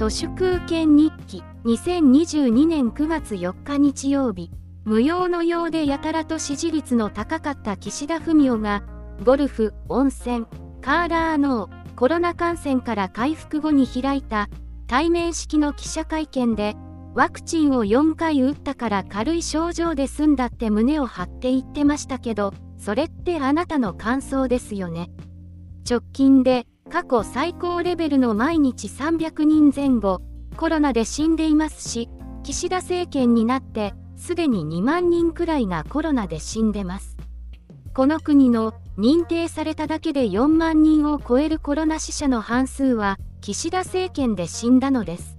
都市空権日記2022年9月4日日曜日無用のようでやたらと支持率の高かった岸田文雄がゴルフ、温泉、カーラーノーコロナ感染から回復後に開いた対面式の記者会見でワクチンを4回打ったから軽い症状で済んだって胸を張って言ってましたけどそれってあなたの感想ですよね。直近で過去最高レベルの毎日300人前後コロナで死んでいますし岸田政権になってすでに2万人くらいがコロナで死んでます。この国の認定されただけで4万人を超えるコロナ死者の半数は岸田政権で死んだのです。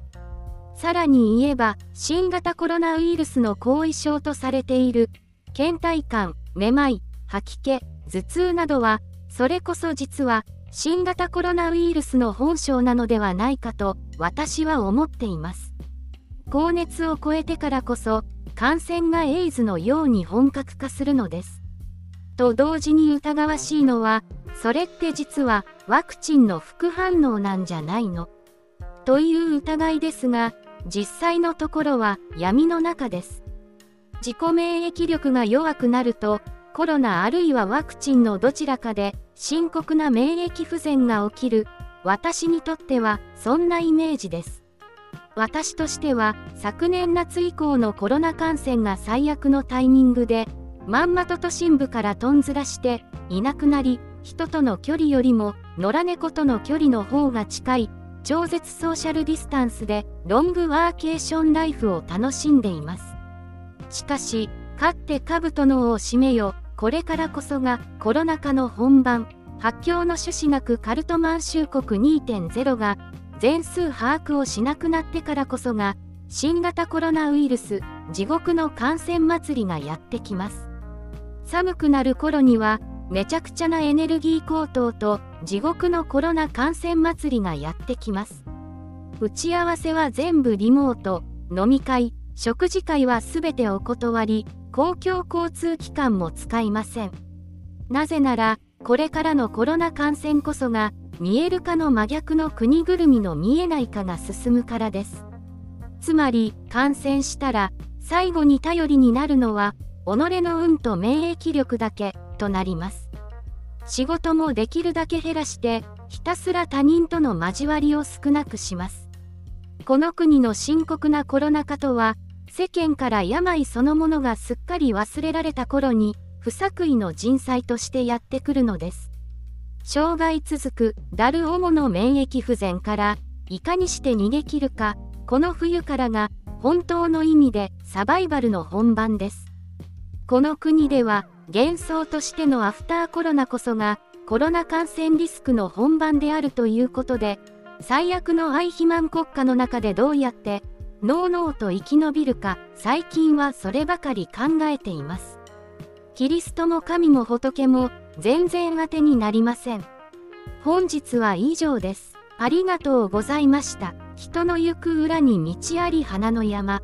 さらに言えば新型コロナウイルスの後遺症とされている倦怠感めまい吐き気頭痛などはそれこそ実は新型コロナウイルスの本性なのではないかと私は思っています。高熱を超えてからこそ感染がエイズのように本格化するのです。と同時に疑わしいのはそれって実はワクチンの副反応なんじゃないの？という疑いですが実際のところは闇の中です。自己免疫力が弱くなるとコロナあるいはワクチンのどちらかで深刻な免疫不全が起きる私にとってはそんなイメージです。私としては昨年夏以降のコロナ感染が最悪のタイミングでまんまと都心部からとんずらしていなくなり人との距離よりも野良猫との距離の方が近い超絶ソーシャルディスタンスでロングワーケーションライフを楽しんでいます。しかし勝って兜の尾を締めよこれからこそがコロナ禍の本番発狂の種子なくカルト満州国2.0が全数把握をしなくなってからこそが新型コロナウイルス地獄の感染祭りがやってきます。寒くなる頃にはめちゃくちゃなエネルギー高騰と地獄のコロナ感染祭りがやってきます。打ち合わせは全部リモート飲み会食事会はすべてお断り公共交通機関も使いません。なぜならこれからのコロナ感染こそが見える化の真逆の国ぐるみの見えない化が進むからです。つまり感染したら最後に頼りになるのは己の運と免疫力だけとなります。仕事もできるだけ減らしてひたすら他人との交わりを少なくします。この国の深刻なコロナ禍とは世間から病そのものがすっかり忘れられた頃に不作為の人災としてやってくるのです。生涯続くダルオモの免疫不全からいかにして逃げ切るかこの冬からが本当の意味でサバイバルの本番です。この国では幻想としてのアフターコロナこそがコロナ感染リスクの本番であるということで最悪の愛肥満国家の中でどうやってのうのうと生き延びるか最近はそればかり考えています。キリストも神も仏も全然当てになりません。本日は以上です。ありがとうございました。人の行く裏に道あり花の山。